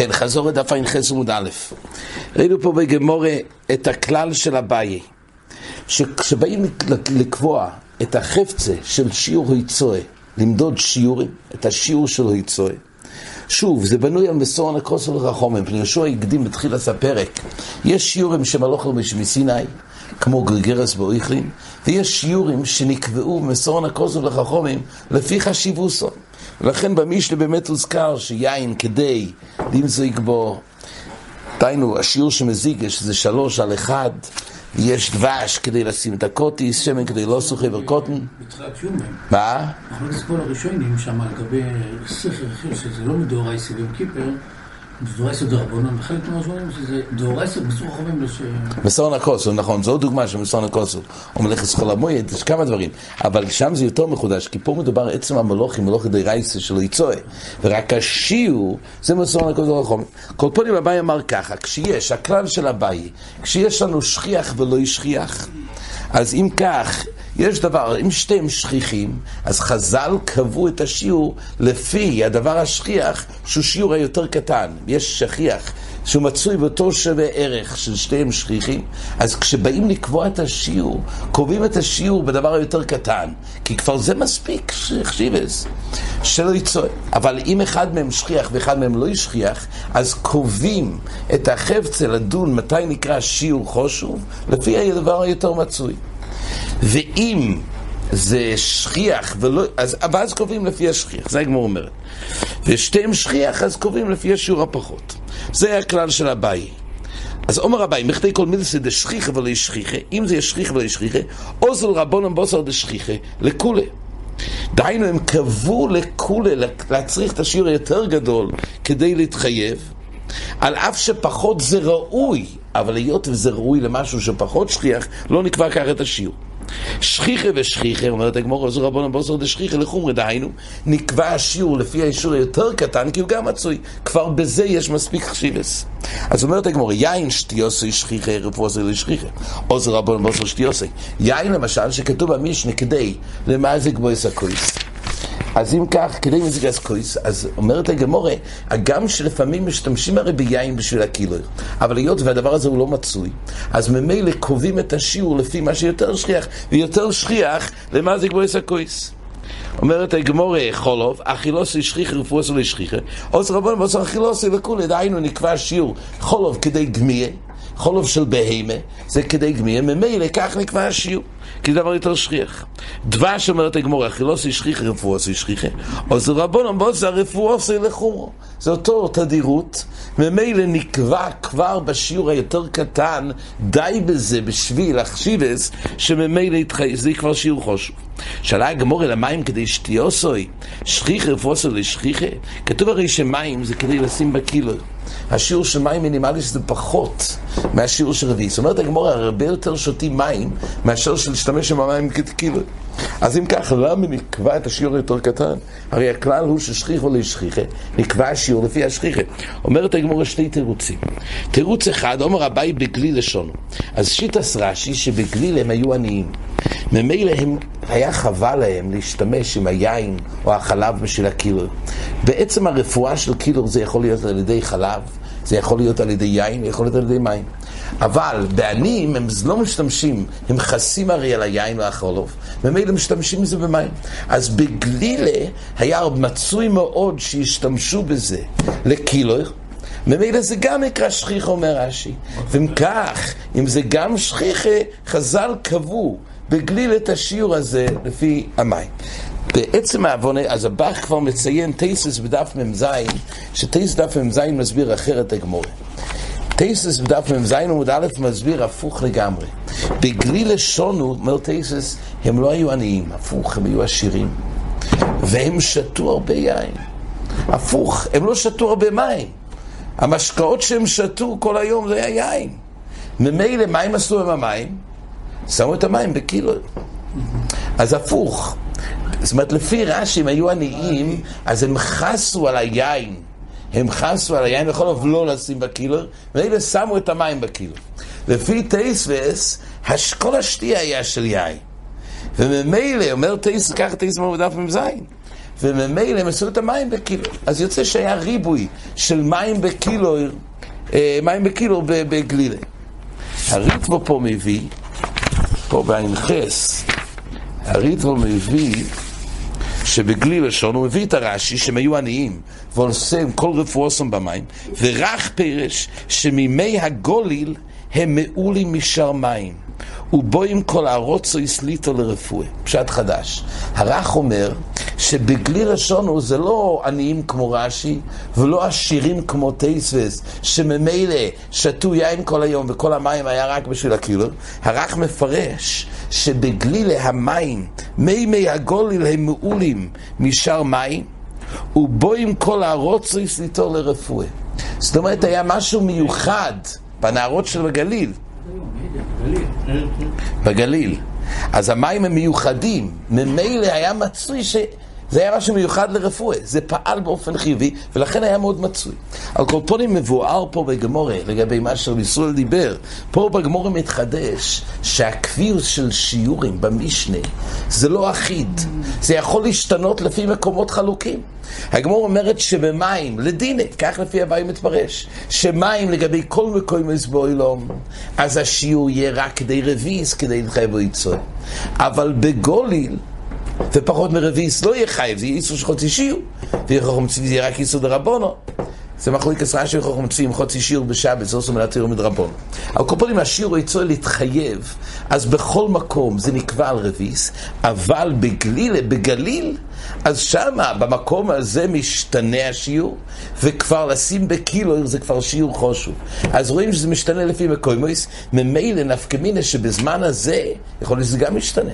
כן, חזור את דף ע"ח עמוד א'. ראינו פה בגמורה את הכלל של אביי, שכשבאים לקבוע את החפצה של שיעור היצואה, למדוד שיעורים, את השיעור של היצואה, שוב, זה בנוי על מסורן הכוסו ורחומים, פני יהושע הקדים בתחילת הפרק. יש שיעורים שמלוך לו מסיני, כמו גרגרס באויכלין, ויש שיעורים שנקבעו במסורן הכוסו ורחומים לפי חשיבוסו. ולכן במשנה באמת הוזכר שיין כדי למזוג בו, דהיינו, השיעור שמזיג, שזה שלוש על אחד, יש דבש כדי לשים את הקוטיס, שמן כדי לא סוחי וקוטן. בתחילת יומן. מה? אנחנו נזכור הראשונים שם לגבי סכר אחר, שזה לא מדאורייסי ויום כיפר, לש... מסורן הכוסו, נכון, זו דוגמה של מסורן הכוסו, או מלאכת סחול המועד, יש כמה דברים, אבל שם זה יותר מחודש, כי פה מדובר עצם המלוכים, מלוכי דרייסה של יצואה, ורק השיעור זה מסורן הכוסו לחומים. כל פנים אביי אמר ככה, כשיש, הכלל של אביי, כשיש לנו שכיח ולא שכיח, אז אם כך, יש דבר, אם שתיהם שכיחים, אז חז"ל קבעו את השיעור לפי הדבר השכיח, שהוא שיעור היותר קטן. יש שכיח שהוא מצוי באותו שווה ערך של שתיהם שכיחים, אז כשבאים לקבוע את השיעור, קובעים את השיעור בדבר היותר קטן, כי כבר זה מספיק, שיבס, שלא יצא. אבל אם אחד מהם שכיח ואחד מהם לא ישכיח, אז קובעים את החפצה לדון מתי נקרא שיעור חושוב, לפי הדבר היותר מצוי. ואם זה שכיח, ולא, אז, ואז קובעים לפי השכיח, זה הגמור אומרת. ושתיהם שכיח, אז קובעים לפי השיעור הפחות. זה הכלל של אביי. אז אומר אביי, מכדי כל מידס דשכיחה ולא ישכיחה, אם זה ישכיחה ולא ישכיחה, אוזל רבונם בוסר דשכיחה, לכולי. דהיינו, הם קבעו לכולי, להצריך את השיעור היותר גדול כדי להתחייב, על אף שפחות זה ראוי, אבל היות וזה ראוי למשהו שפחות שכיח, לא נקבע ככה את השיעור. שכיחה ושכיחה, אומרת הגמור, עזור רבון בוסר דשכיחה לחומרי, דהיינו, נקבע השיעור לפי האישור היותר קטן, כי הוא גם מצוי. כבר בזה יש מספיק חשיבס. אז אומרת הגמור, יין שתיוסי שכיחה, רפואסי לשכיחה. עוזר רבון בוסר שתיוסי. יין למשל, שכתוב במשנה כדי למזג בו יסקויס. אז אם כך, כדי מזיג אסקויס, אז אומרת הגמורה, הגם שלפעמים משתמשים הרי ביין בשביל הקילר, אבל היות והדבר הזה הוא לא מצוי, אז ממילא קובעים את השיעור לפי מה שיותר שכיח, ויותר שכיח למזיג בו אסקויס. אומרת הגמורה חולוב, אכילוסי שכיחה רפואסו לשכיחה, עושה רבון ועושה אכילוסי לכולי, דהיינו נקבע שיעור חולוב כדי גמיה, חולוב של בהמה, זה כדי גמיה, ממילא כך נקבע השיעור. כי זה דבר יותר שכיח. דבש אומרת הגמור, אכילוסי שכיחה רפואוסי שכיחה, או זה רבונם בו זה הרפואוסי לחומו. זה אותו תדירות, ממילא נקבע כבר בשיעור היותר קטן, די בזה בשביל החשיבס, שממילא זה כבר שיעור חשוב. שאלה הגמור אל המים כדי שתיוסוי, שכיחה רפואוסי לשכיחה, כתוב הרי שמים זה כדי לשים בקילו. השיעור של מים מינימלי שזה פחות מהשיעור של רביעי. זאת אומרת, הגמור הרבה יותר שותים מים מאשר של להשתמש עם המים כאילו. אז אם כך, למה נקבע את השיעור יותר קטן? הרי הכלל הוא ששכיחו לשכיחה, נקבע השיעור לפי השכיחה. אומרת הגמור שתי תירוצים. תירוץ אחד, אומר אביי בגליל לשונו. אז שיטס רש"י שבגליל הם היו עניים. ממילא הם, היה חבל להם להשתמש עם היין או החלב בשביל הקילר. בעצם הרפואה של קילר זה יכול להיות על ידי חלב, זה יכול להיות על ידי יין, יכול להיות על ידי מים. אבל בעניים הם לא משתמשים, הם חסים הרי על היין והחולוב, ממילא משתמשים בזה במים. אז בגלילה היה מצוי מאוד שהשתמשו בזה לקילר, ממילא זה גם נקרא שכיחה, אומר רש"י. ואם כך, אם זה גם שכיחה, חז"ל קבעו בגליל את השיעור הזה לפי המים. בעצם העוונה, אז הבח כבר מציין טייסס בדף מ"ז, שטייסס בדף מ"ז מסביר אחרת הגמורה. טייסס בדף מ"ז עמוד א' מסביר הפוך לגמרי. בגליל לשונו, אומר טייסס, הם לא היו עניים, הפוך, הם היו עשירים. והם שתו הרבה יין. הפוך, הם לא שתו הרבה מים. המשקאות שהם שתו כל היום זה היה יין. ממילא, מה הם עשו עם המים? שמו את המים בקילו. אז הפוך. זאת אומרת, לפי רש"י, אם היו עניים, אז הם חסו על היין. הם חסו על היין, בכל אופן לא לשים בקילר, ואלה שמו את המים בקילר. לפי טייסווס, כל השתייה היה של יין. וממילא, אומר טייס, קח טייס מעבודה מ"ז. וממילא הם עשו את המים בקילו. אז יוצא שהיה ריבוי של מים בקילו, אה, מים בקילו בגלילה. הריטבו פה מביא, פה בעין חס, הריטבו מביא שבגלי לשון הוא מביא את הרש"י שהם היו עניים ועושים כל רפואוסם במים ורח פרש שמימי הגוליל הם מעולים משאר מים ובואים כל הרוצו הסליטו לרפואה. פשט חדש. הרך אומר שבגלי לשונו זה לא עניים כמו רש"י ולא עשירים כמו טייסווס שממילא שתו יין כל היום וכל המים היה רק בשביל הקילו. הרך מפרש שבגלילה המים, מי מי הגוליל הם מעולים משאר מים ובואים כל הרוצו הסליטו לרפואה. זאת אומרת היה משהו מיוחד בנערות של הגליל בגליל. אז המים הם מיוחדים, ממילא היה מצוי ש... זה היה משהו מיוחד לרפואה, זה פעל באופן חיובי, ולכן היה מאוד מצוי. על כל פונים מבואר פה בגמורה, לגבי מה ישראל דיבר, פה בגמורה מתחדש שהקביעות של שיעורים במשנה זה לא אחיד, זה יכול להשתנות לפי מקומות חלוקים. הגמור אומרת שבמים, לדיני, כך לפי הבאים מתפרש, שמים לגבי כל מקום באוילום, אז השיעור יהיה רק כדי רביס, כדי להתחייב ליצור. אבל בגוליל, ופחות מרביס לא יהיה חייב, זה יהיה איסור של חוצי שיעור, זה רק איסור דרבונו. זה מחליק עשרה של חוכם עם חוצי שיעור בשבת, זה עושה מלאת יום מדרבון. על כל פנים השיעור יצא להתחייב, אז בכל מקום זה נקבע על רביס, אבל בגליל, בגליל, אז שמה, במקום הזה משתנה השיעור, וכבר לשים בקילו זה כבר שיעור חושו. אז רואים שזה משתנה לפי מקוימויס, ממילא נפקא שבזמן הזה, יכול להיות שזה גם משתנה.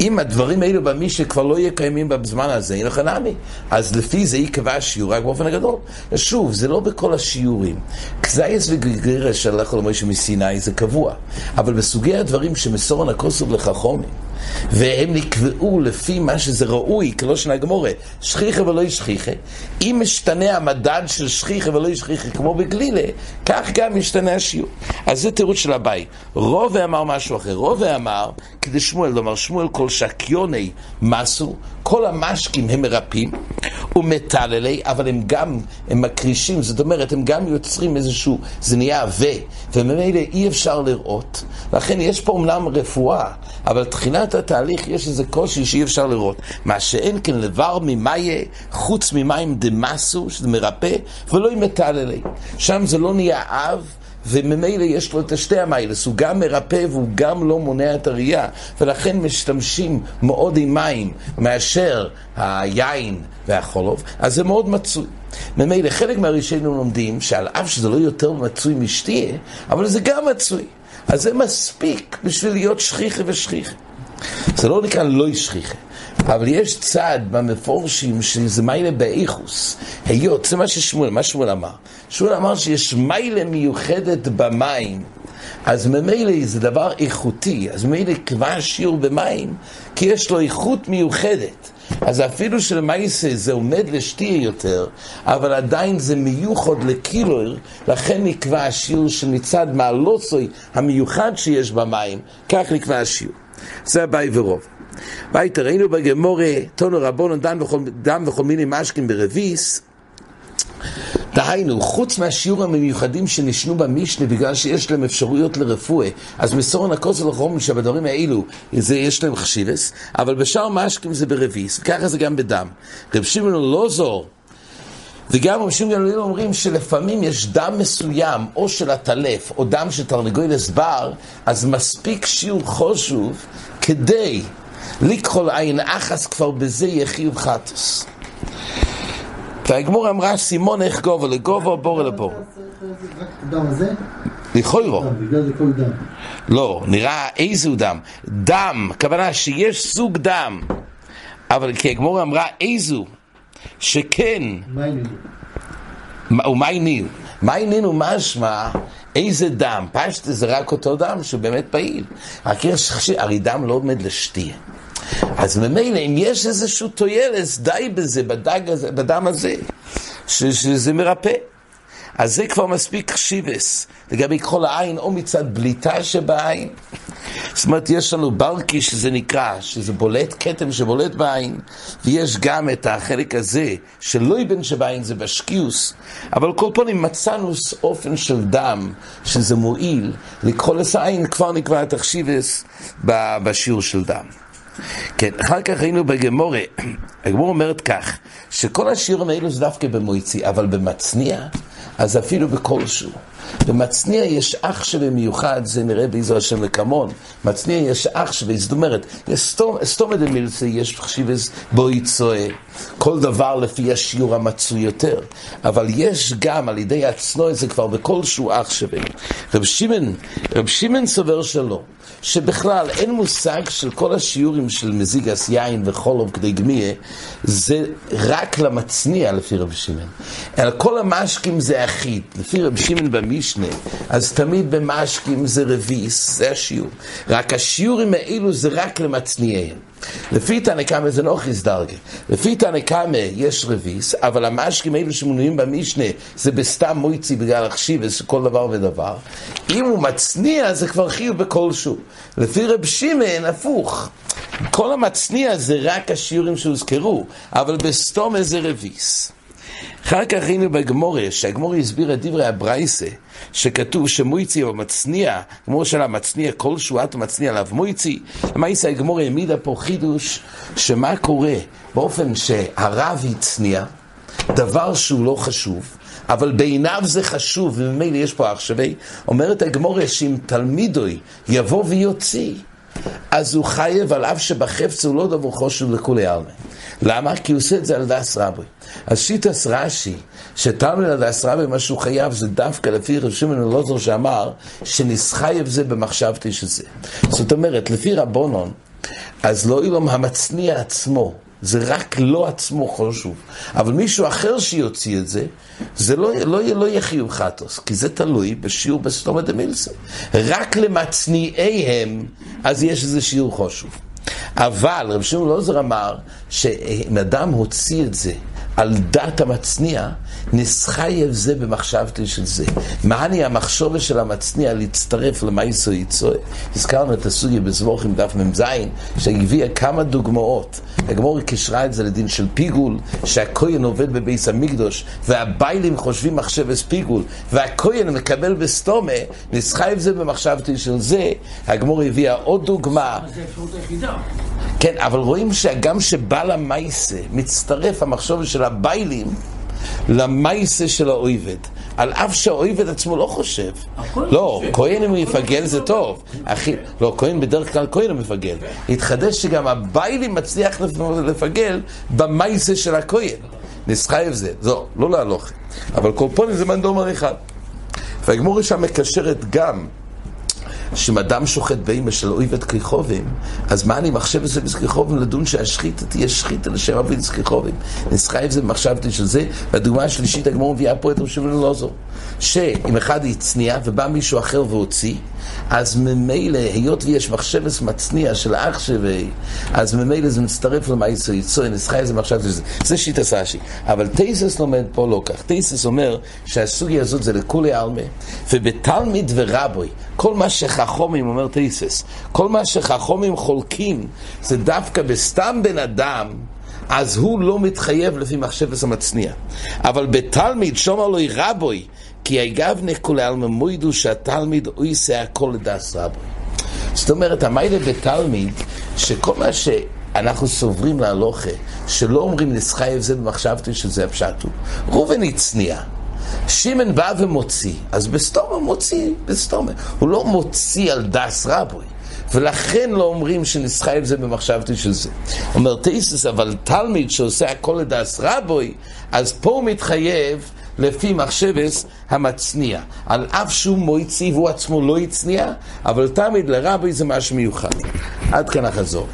אם הדברים האלו במשנה כבר לא יהיה קיימים בזמן הזה, אין לך נמי. אז לפי זה ייקבע השיעור רק באופן הגדול. שוב, זה לא בכל השיעורים. קזייס וגרירס שהלכו למשה מסיני זה קבוע. אבל בסוגי הדברים שמסורן הכוסוב לחכומים, והם נקבעו לפי מה שזה ראוי, כלא שנה גמורה, שכיחה ולא שכיחה. אם משתנה המדד של שכיחה ולא שכיחה כמו בגלילה, כך גם משתנה השיעור. אז זה תירוץ של הבית. רובה אמר משהו אחר. רובה אמר, כדי שמואל לומר, שמואל כל שקיוני מסו, כל המשקים הם מרפאים ומטללי, אבל הם גם, הם מקרישים, זאת אומרת, הם גם יוצרים איזשהו, זה נהיה עבה, וממילא אי אפשר לראות. לכן יש פה אומנם רפואה, אבל תחילת התהליך יש איזה קושי שאי אפשר לראות. מה שאין כן לבר ממאיה, חוץ ממים דמסו, שזה מרפא, ולא עם מטללי. שם זה לא נהיה אב. וממילא יש לו את השתי המיילס, הוא גם מרפא והוא גם לא מונע את הראייה, ולכן משתמשים מאוד עם מים מאשר היין והחולוב, אז זה מאוד מצוי. ממילא חלק מהראשינו לומדים שעל אף שזה לא יותר מצוי משתייה, אבל זה גם מצוי. אז זה מספיק בשביל להיות שכיחה ושכיחה. זה לא נקרא לא שכיחה. אבל יש צד במפורשים שזה מיילה באיכוס. היות, זה מה ששמואל, מה שמואל אמר. שמואל אמר שיש מיילה מיוחדת במים. אז ממילא זה דבר איכותי, אז ממילא קבע שיעור במים, כי יש לו איכות מיוחדת. אז אפילו שלמעשה זה עומד לשתייה יותר, אבל עדיין זה מיוחד לקילור, לכן נקבע השיעור שמצד מעלוסוי המיוחד שיש במים, כך נקבע השיעור. זה הבאי ורוב. ואיתר ראינו בגמורה, תונו רבונו דם וכל מיני משקים ברביס, דהיינו, חוץ מהשיעורים המיוחדים שנשנו במשנה בגלל שיש להם אפשרויות לרפואה, אז מסורן הכוסל לחומם שבדברים האלו, זה יש להם חשיבס, אבל בשאר משקים זה ברביס, וככה זה גם בדם. רב שמעון לא זור, וגם רב שמעון גמליאל אומרים שלפעמים יש דם מסוים, או של הטלף, או דם של תרנגולת בר, אז מספיק שיעור חושוב כדי לקחול עין אחס כבר בזה יחיוב חטוס. והגמור אמרה סימון איך גובו לגובו בור לבור. לכוירו. לא, נראה איזו דם. דם, הכוונה שיש סוג דם. אבל כי הגמור אמרה איזו, שכן. ומאי ניל. מאי ניל הוא משמע איזה דם. פשט זה רק אותו דם שהוא באמת פעיל. רק יש, הרי דם לא עומד לשתייה. אז ממילא, אם יש איזשהו טוילס, די בזה, בדג הזה, בדם הזה, ש, שזה מרפא. אז זה כבר מספיק חשיבס, לגבי כל העין, או מצד בליטה שבעין. זאת אומרת, יש לנו ברקי שזה נקרא, שזה בולט, כתם שבולט בעין, ויש גם את החלק הזה, שלא יבן שבעין זה בשקיוס, אבל כל פנים מצאנו אופן של דם, שזה מועיל, לקרוא לס העין, כבר נקבע את החשיבס בשיעור של דם. כן, אחר כך ראינו בגמורה, הגמורה אומרת כך, שכל השיעורים האלו זה דווקא במויצי, אבל במצניע, אז אפילו בכלשהו. במצניע יש אח שווה מיוחד, זה נראה באיזו השם לקמון. מצניע יש אח שווה, זאת אומרת, סתום דמילסה, יש חשיבס בוי צועה. כל דבר לפי השיעור המצוי יותר. אבל יש גם על ידי עצמו, זה כבר בכלשהו אח שווה. רב שמעון, רב שמעון סובר שלא. שבכלל אין מושג של כל השיעורים של מזיגס יין וחולוב כדי גמיה, זה רק למצניע לפי רבי שמעון. אלא כל המשקים זה אחיד. לפי רבי שמעון במשנה, אז תמיד במשקים זה רביס, זה השיעור. רק השיעורים האלו זה רק למצניעיהם. לפי תנקמה זה לא חיסדרגה. לפי תנקמה יש רביס, אבל המשקים האלו שמונעים במשנה זה בסתם מויצי בגלל החשיבס, כל דבר ודבר. אם הוא מצניע זה כבר חיוב בכלשהו. לפי רב שמעון הפוך. כל המצניע זה רק השיעורים שהוזכרו, אבל בסתום איזה רביס. אחר כך ראינו בגמורה, שהגמורה הסביר את דברי הברייסה, שכתוב שמויצי או מצניע, כמו של המצניע, כל שואת מצניע עליו מויצי. למעשה הגמורה העמידה פה חידוש, שמה קורה באופן שהרב הצניע, דבר שהוא לא חשוב, אבל בעיניו זה חשוב, וממילא יש פה עכשווי, אומרת הגמורה שאם תלמידוי יבוא ויוציא, אז הוא חייב על אף שבחפץ הוא לא דבר חושב לכולי עלמא. למה? כי הוא עושה את זה על דס רבי. אז שיטס רש"י, שתלמיד על דס רבי, מה שהוא חייב זה דווקא לפי רב שמעון אלעזר שאמר, שנסחייב זה במחשבתי שזה. זאת אומרת, לפי רבונון, אז לא אילום המצניע עצמו, זה רק לא עצמו חשוב. אבל מישהו אחר שיוציא את זה, זה לא, לא, לא יהיה חיוב חטוס, כי זה תלוי בשיעור בסתומה דמילסה. רק למצניעיהם, אז יש איזה שיעור חשוב. אבל רב שמעון לוזר אמר שאם אדם הוציא את זה על דת המצניע, נסחייב זה במחשבתי של זה. מה אני המחשובה של המצניע להצטרף למייסו יצוי? הזכרנו את הסוגיה בזבוכים דף מ"ז, שהביאה כמה דוגמאות. הגמור קישרה את זה לדין של פיגול, שהכהן עובד בביס המקדוש, והביילים חושבים מחשבס פיגול, והכהן מקבל בסתומה, נסחייב זה במחשבתי של זה. הגמור הביאה עוד דוגמה. זה האפשרות היחידה. כן, אבל רואים שגם שבעל המייסה מצטרף המחשבה של הביילים למייסה של האויבד. על אף שהאויבד עצמו לא חושב. לא, כהן אם הוא יפגל זה טוב. אחי, לא, כהן בדרך כלל כהן הוא מפגל. התחדש שגם הביילים מצליח לפגל במייסה של הכהן. נסחייב זה, זו, לא להלוך. אבל קורפונים זה מנדומר אחד. והגמור שם מקשרת גם שאם אדם שוחט באימא של אויבת כריכובים, אז מה אני מחשב את זה בזכריכובים לדון שהשחיתה תהיה שחיתה לשם אבין זכריכובים. נסחה את זה במחשבתי של זה, והדוגמה השלישית הגמור מביאה פה את רבי אלעזר. שאם אחד הצניע ובא מישהו אחר והוציא, אז ממילא, היות ויש מחשבת מצניע של אח שווה, אז ממילא זה מצטרף למעשה יצוי, נסחה איזה מחשבת של זה. שיטה סשי. אבל טייסס לומד פה לא כך. טייסס אומר שהסוגיה הזאת זה לכולי עלמה, ובתלמיד ורבוי, כל מה שחכומים, אומר טייסס, כל מה שחכומים חולקים, זה דווקא בסתם בן אדם, אז הוא לא מתחייב לפי מחשבת המצניע. אבל בתלמיד, שומר לו רבוי, כי היגבנה כולי עלמא מוידו שהתלמיד הוא יעשה הכל לדס רבוי. זאת אומרת, המיילה בתלמיד, שכל מה שאנחנו סוברים להלוכה, שלא אומרים נסחייב זה במחשבתי שזה הפשט הוא. ראובן הצניע. שמן בא ומוציא, אז בסתומה מוציא, בסתומה. הוא לא מוציא על דס רבוי. ולכן לא אומרים שנסחייב זה במחשבתי של זה. אומר תייסס, אבל תלמיד שעושה הכל לדס רבוי, אז פה הוא מתחייב לפי מחשבס המצניע. על אף שהוא מויצי והוא עצמו לא הצניע, אבל תמיד לרבי זה משהו מיוחד. עד כאן החזור.